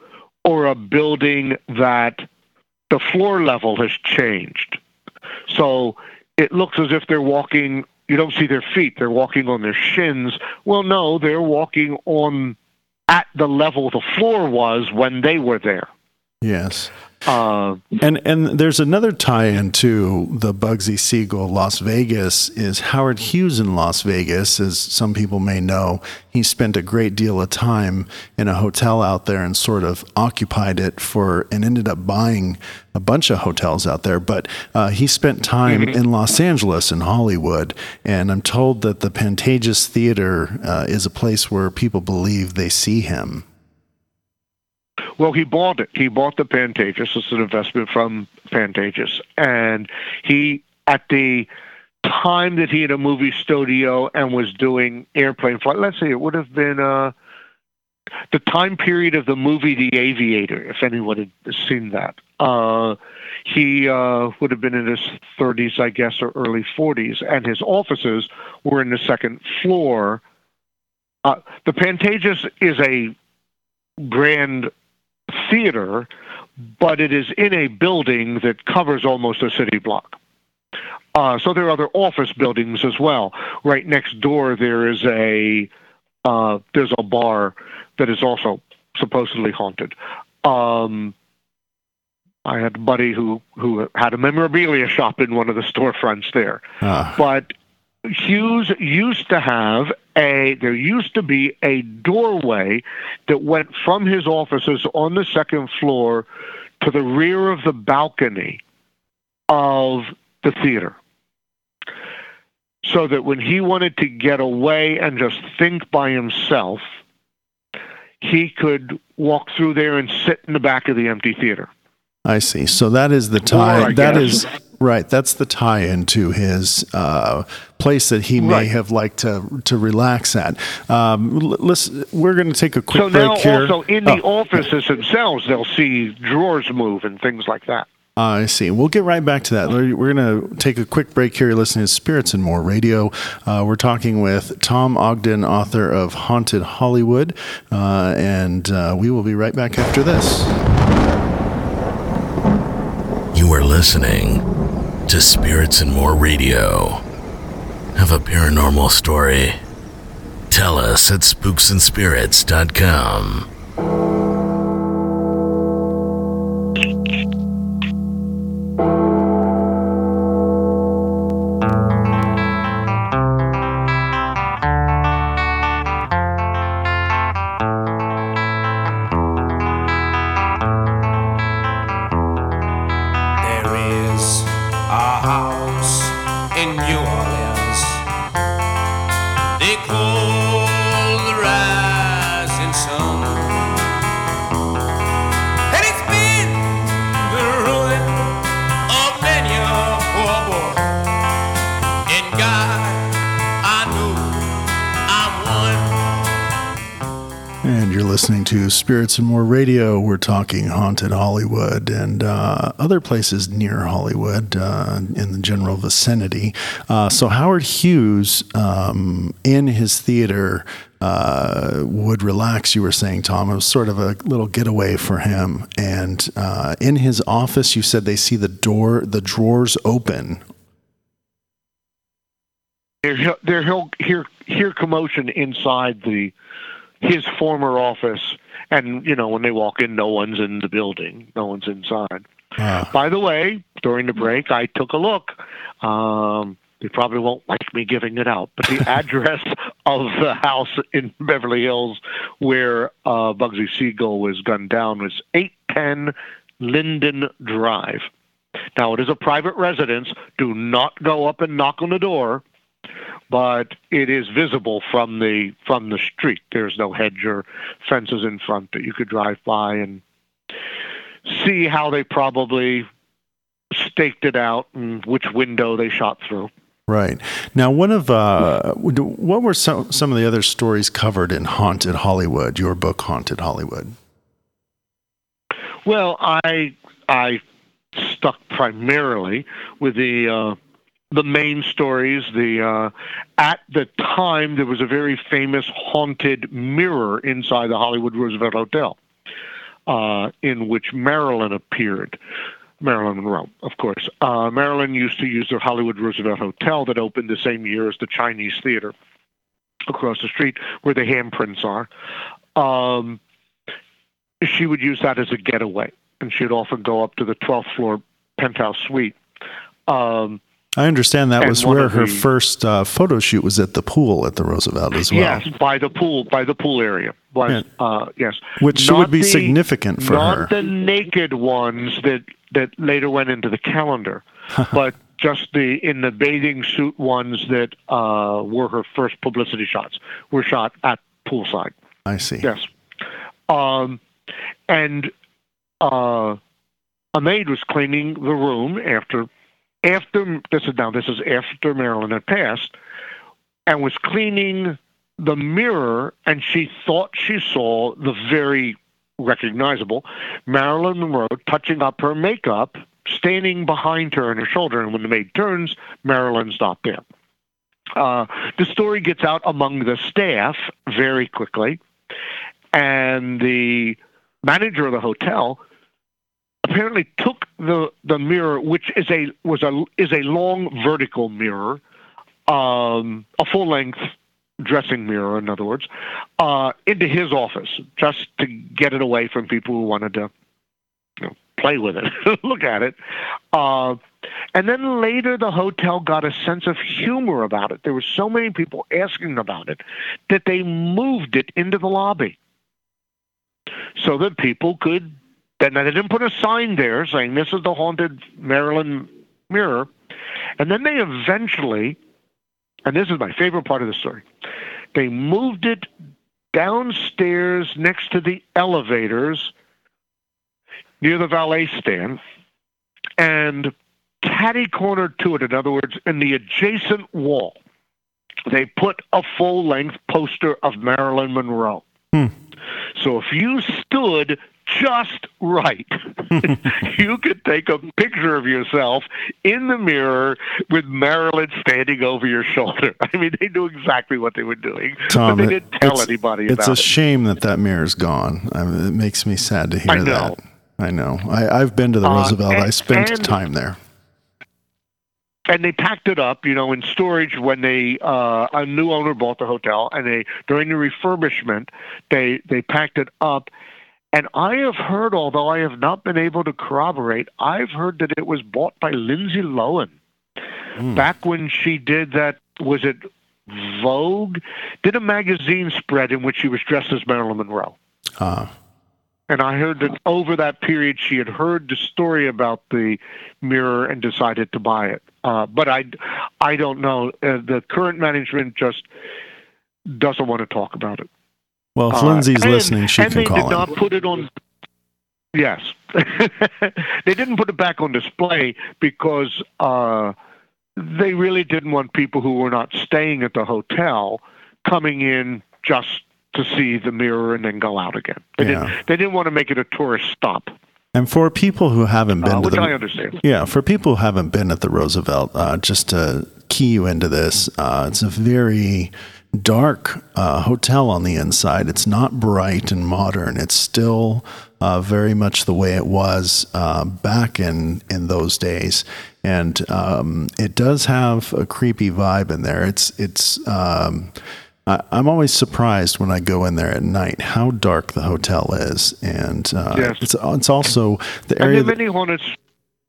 or a building that the floor level has changed so it looks as if they're walking you don't see their feet. They're walking on their shins. Well no they're walking on at the level the floor was when they were there Yes. uh, And and there's another tie-in to the Bugsy Siegel Las Vegas is Howard Hughes in Las Vegas, as some people may know. He spent a great deal of time in a hotel out there and sort of occupied it for and ended up buying a bunch of hotels out there. But uh, he spent time in Los Angeles and Hollywood, and I'm told that the Pantages Theater uh, is a place where people believe they see him. Well, he bought it. He bought the Pantages. It's an investment from Pantages, and he at the time that he had a movie studio and was doing airplane flight. Let's see, it would have been uh, the time period of the movie The Aviator, if anyone had seen that. Uh, he uh, would have been in his 30s, I guess, or early 40s, and his offices were in the second floor. Uh, the Pantages is a grand theater, but it is in a building that covers almost a city block. Uh, so there are other office buildings as well. Right next door, there is a uh, there's a bar that is also supposedly haunted. Um, I had a buddy who who had a memorabilia shop in one of the storefronts there. Ah. But Hughes used to have a there used to be a doorway that went from his offices on the second floor to the rear of the balcony of the theater. So that when he wanted to get away and just think by himself, he could walk through there and sit in the back of the empty theater. I see. So that is the tie. I That is right. That's the tie into his uh, place that he may Right. have liked to to relax at. Um, l- listen, we're going to take a quick So break now, here. also in the Oh, offices themselves, they'll see drawers move and things like that. I see. We'll get right back to that. We're we're going to take a quick break here. You're listening to Spirits and More Radio. Uh, we're talking with Tom Ogden, author of Haunted Hollywood, uh, and uh, we will be right back after this. You are listening to Spirits and More Radio. Have a paranormal story? Tell us at spooksandspirits.com. to and More Radio. We're talking haunted Hollywood and uh, other places near Hollywood uh, in the general vicinity. Uh, so, Howard Hughes um, in his theater uh, would relax, you were saying, Tom. It was sort of a little getaway for him. And uh, in his office, you said they see the door, the drawers open. There, there, he'll hear hear commotion inside the his former office, and you know when they walk in, no one's in the building, no one's inside. Uh, By the way, during the break, I took a look. Um, they probably won't like me giving it out, but the address of the house in Beverly Hills where uh, Bugsy Siegel was gunned down was 810 Linden Drive. Now, it is a private residence. Do not go up and knock on the door, but it is visible from the from the street. There's no hedge or fences in front that you could drive by and see how they probably staked it out and which window they shot through. Right. Now, one of uh, what were some some of the other stories covered in Haunted Hollywood? Your book, Haunted Hollywood. Well, I I stuck primarily with the uh, the main stories. The uh, at the time there was a very famous haunted mirror inside the Hollywood Roosevelt Hotel, uh, in which Marilyn appeared. Marilyn Monroe, of course. Uh, Marilyn used to use the Hollywood Roosevelt Hotel that opened the same year as the Chinese Theater across the street, where the handprints are. Um, she would use that as a getaway, and she'd often go up to the 12th floor penthouse suite. Um, I understand that And was where her the- first uh, photo shoot was at the pool at the Roosevelt as well. Yes, by the pool, by the pool area. Was uh, yes, Which Not would be the- significant for not her. the naked ones that that later went into the calendar, but just the in the bathing suit ones that uh, were her first publicity shots were shot at poolside. I see. Yes. Um, and uh, a maid was cleaning the room after after this is now this is after Marilyn had passed, and was cleaning the mirror, and she thought she saw the very recognizable Marilyn Monroe touching up her makeup, standing behind her on her shoulder, and when the maid turns, Marilyn's not there. Uh, the story gets out among the staff very quickly, and the manager of the hotel apparently took the the mirror, which is a was a is a long vertical mirror, um, a full length dressing mirror, in other words, uh, into his office just to get it away from people who wanted to you know, play with it, look at it. Uh, and then later, the hotel got a sense of humor about it. There were so many people asking about it that they moved it into the lobby so that people could. Then they didn't put a sign there saying this is the haunted Marilyn mirror, and then they eventually, and this is my favorite part of the story, they moved it downstairs next to the elevators near the valet stand, and catty corner to it. In other words, in the adjacent wall, they put a full length poster of Marilyn Monroe. Hmm. So if you stood just right, you could take a picture of yourself in the mirror with Marilyn standing over your shoulder. I mean, they knew exactly what they were doing, Tom, but they didn't tell it's- anybody It's a it. shame that that mirror's gone. I mean, it makes me sad to hear I that. I know. I, I've been to the Uh, Roosevelt. I spent and- time there. and they packed it up, you know, in storage when they uh, a new owner bought the hotel, and they during the refurbishment they they packed it up. And I have heard, although I have not been able to corroborate, I've heard that it was bought by Lindsay Lohan back when she did that. Was it Vogue? Did a magazine spread in which she was dressed as Marilyn Monroe. Uh, And I heard that over that period, she had heard the story about the mirror and decided to buy it. Uh, but I, I don't know. Uh, the current management just doesn't want to talk about it. Well, if Uh, Lindsay's and- listening, she and can they call did in. not put it on. Yes, they didn't put it back on display because uh, they really didn't want people who were not staying at the hotel coming in just to see the mirror and then go out again. They Yeah. didn't. They didn't want to make it a tourist stop, And for people who haven't been uh, to which the I understand. Yeah, for people who haven't been at the Roosevelt, uh, just to key you into this, uh, it's a very dark uh, hotel on the inside. It's not bright and modern. It's still uh, very much the way it was uh, back in in those days, and um, it does have a creepy vibe in there. It's it's. Um, I, I'm always surprised when I go in there at night how dark the hotel is, and uh, Yes. it's it's also the And area. are that- many haunted.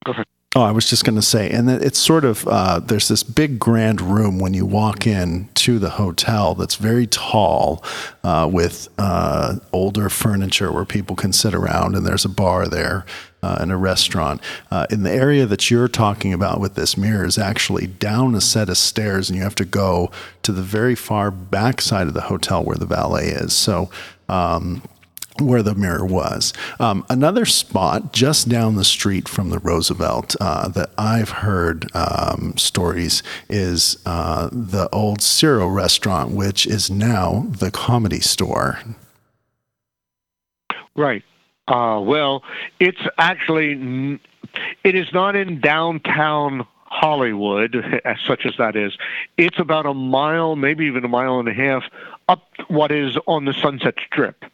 Go ahead. Oh, I was just going to say, and it's sort of uh, there's this big grand room when you walk in to the hotel that's very tall, uh, with uh, older furniture where people can sit around, and there's a bar there uh, and a restaurant. Uh, in the area that you're talking about with this mirror is actually down a set of stairs, and you have to go to the very far back side of the hotel where the valet is. So. Um, where the mirror was. Um, another spot just down the street from the Roosevelt uh, that I've heard um, stories is uh, the old Ciro restaurant, which is now the comedy store. Right. Uh, well, it's actually it is not in downtown Hollywood, as such as that is. It's about a mile, maybe even a mile and a half up what is on the Sunset Strip.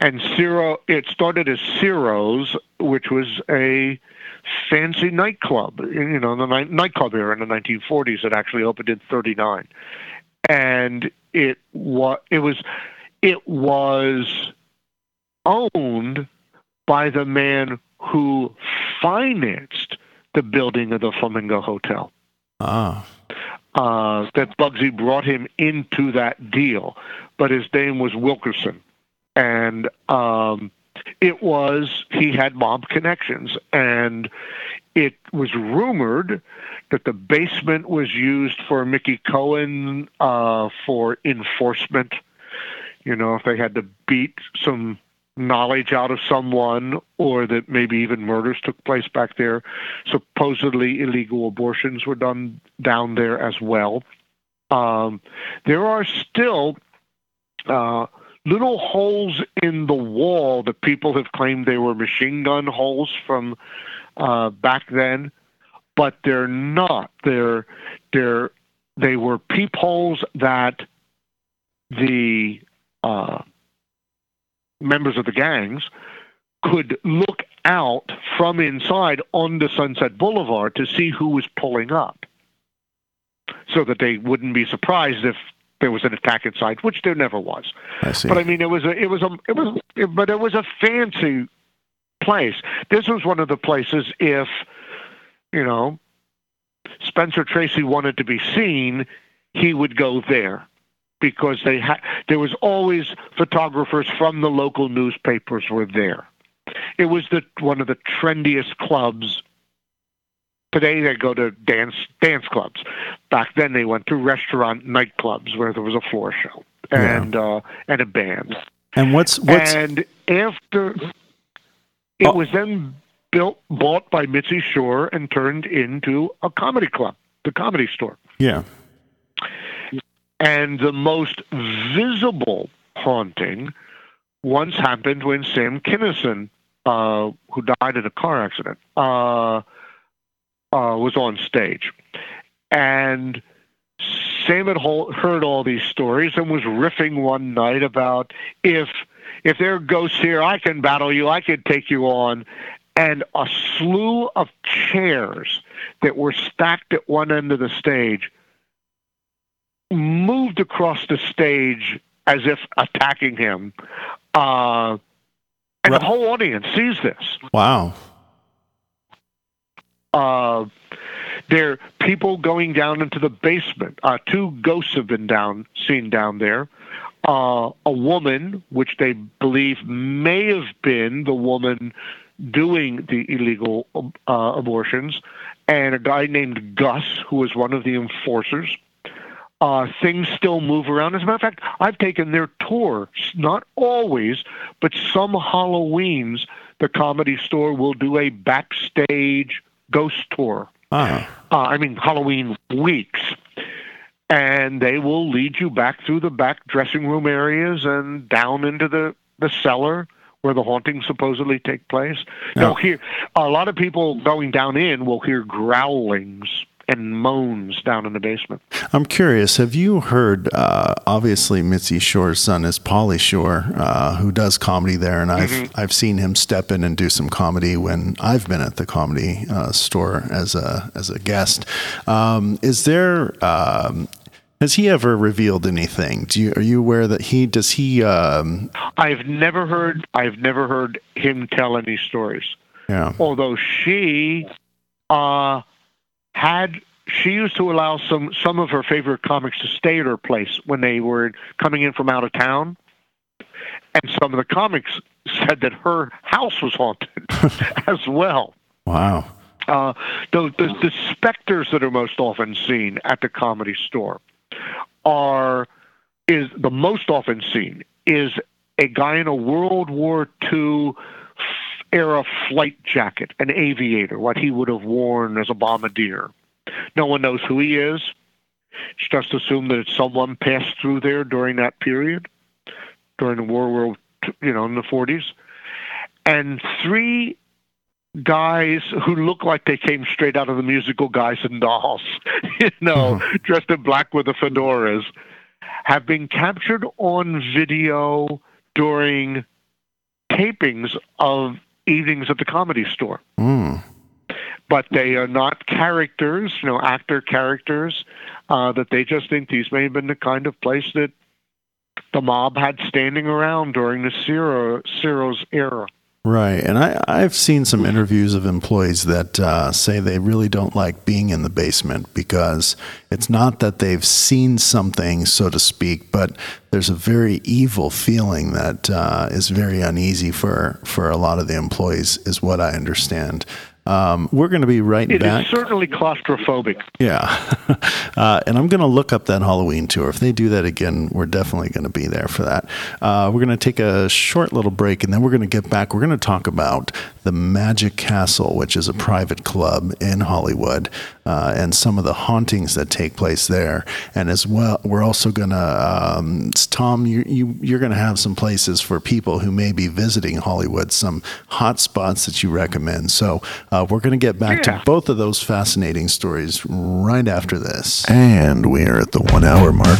And Ciro, it started as Ciro's, which was a fancy nightclub. You know, the night, nightclub era in the 1940s. It actually opened in '39, and it was it was it was owned by the man who financed the building of the Flamingo Hotel. Ah, Uh, that Bugsy brought him into that deal, but his name was Wilkerson, and um, it was he had mob connections, and it was rumored that the basement was used for Mickey Cohen uh, for enforcement. You know, if they had to beat some knowledge out of someone or that maybe even murders took place back there. Supposedly illegal abortions were done down there as well. Um, there are still uh, little holes in the wall that people have claimed they were machine gun holes from uh, back then, but they're not. They're they're they were peepholes that the uh, members of the gangs could look out from inside onto Sunset Boulevard to see who was pulling up so that they wouldn't be surprised if there was an attack inside, which there never was. I see. But I mean, it was a, it was a, it was, it, but it was a fancy place. This was one of the places if, you know, Spencer Tracy wanted to be seen, he would go there because they had there was always photographers from the local newspapers were there. It was the one of the trendiest clubs. Today they go to dance dance clubs. Back then they went to restaurant nightclubs where there was a floor show and uh, and a band. And what's what's And after it Oh. was then built bought by Mitzi Shore and turned into a comedy club, the comedy store. yeah. And the most visible haunting once happened when Sam Kinison, uh, who died in a car accident, uh, uh, was on stage. And Sam had heard all these stories and was riffing one night about if if there are ghosts here, I can battle you, I can take you on. And a slew of chairs that were stacked at one end of the stage moved across the stage as if attacking him. Uh, and Right. the whole audience sees this. Wow. Uh, there are people going down into the basement. Uh, two ghosts have been down seen down there. Uh, a woman, which they believe may have been the woman doing the illegal uh, abortions, and a guy named Gus, who was one of the enforcers. Uh, things still move around. As a matter of fact, I've taken their tour. Not always, but some Halloweens, the comedy store will do a backstage ghost tour. Ah. Uh, I mean, Halloween weeks. And they will lead you back through the back dressing room areas and down into the, the cellar where the hauntings supposedly take place. They'll hear a lot of people going down in will hear growlings and moans down in the basement. I'm curious. Have you heard? Uh, obviously, Mitzi Shore's son is Pauly Shore, uh, who does comedy there, and I've I've seen him step in and do some comedy when I've been at the comedy uh, store as a as a guest. Um, is there? Um, has he ever revealed anything? Do you are you aware that he does he? Um, I've never heard I've never heard him tell any stories. yeah. although she uh, had she used to allow some some of her favorite comics to stay at her place when they were coming in from out of town and some of the comics said that her house was haunted as well Wow. uh, the, the the specters that are most often seen at the comedy store are is the most often seen is a guy in a World War II era flight jacket, an aviator, what he would have worn as a bombardier. No one knows who he is. It's just assumed that someone passed through there during that period, during the World War, you know, in the 40s. And three guys who look like they came straight out of the musical Guys and Dolls, you know, uh-huh. dressed in black with the fedoras, have been captured on video during tapings of evenings at the comedy store. Mm. But they are not characters, you know, actor characters, uh, that they just think these may have been the kind of place that the mob had standing around during the Ciro, Ciro's era. Right, and I, I've seen some interviews of employees that uh, say they really don't like being in the basement because it's not that they've seen something, so to speak, but there's a very evil feeling that uh, is very uneasy for, for a lot of the employees, is what I understand. Um, we're going to be right It is back. certainly claustrophobic. Yeah. uh, and I'm going to look up that Halloween tour. If they do that again, we're definitely going to be there for that. Uh, we're going to take a short little break and then we're going to get back. We're going to talk about the Magic Castle, which is a private club in Hollywood, uh, and some of the hauntings that take place there. And as well, we're also going to, um, Tom, you, you, you're going to have some places for people who may be visiting Hollywood, some hot spots that you recommend. So uh, we're going to get back Yeah. to both of those fascinating stories right after this. And we're at the one hour mark.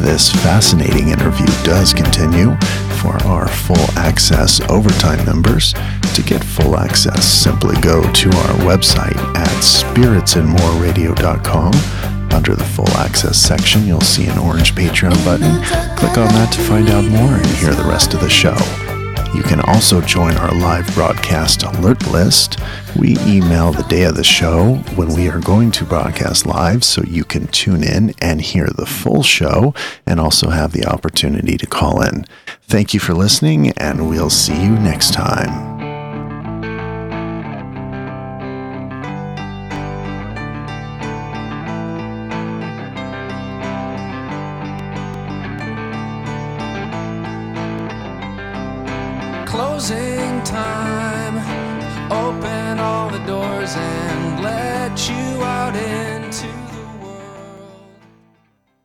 This fascinating interview does continue for our full access overtime members. To get full access, simply go to our website at spiritsandmoreradio.com. Under the full access section, you'll see an orange Patreon button. Click on that to find out more and hear the rest of the show. You can also join our live broadcast alert list. We email the day of the show when we are going to broadcast live so you can tune in and hear the full show and also have the opportunity to call in. Thank you for listening, and we'll see you next time.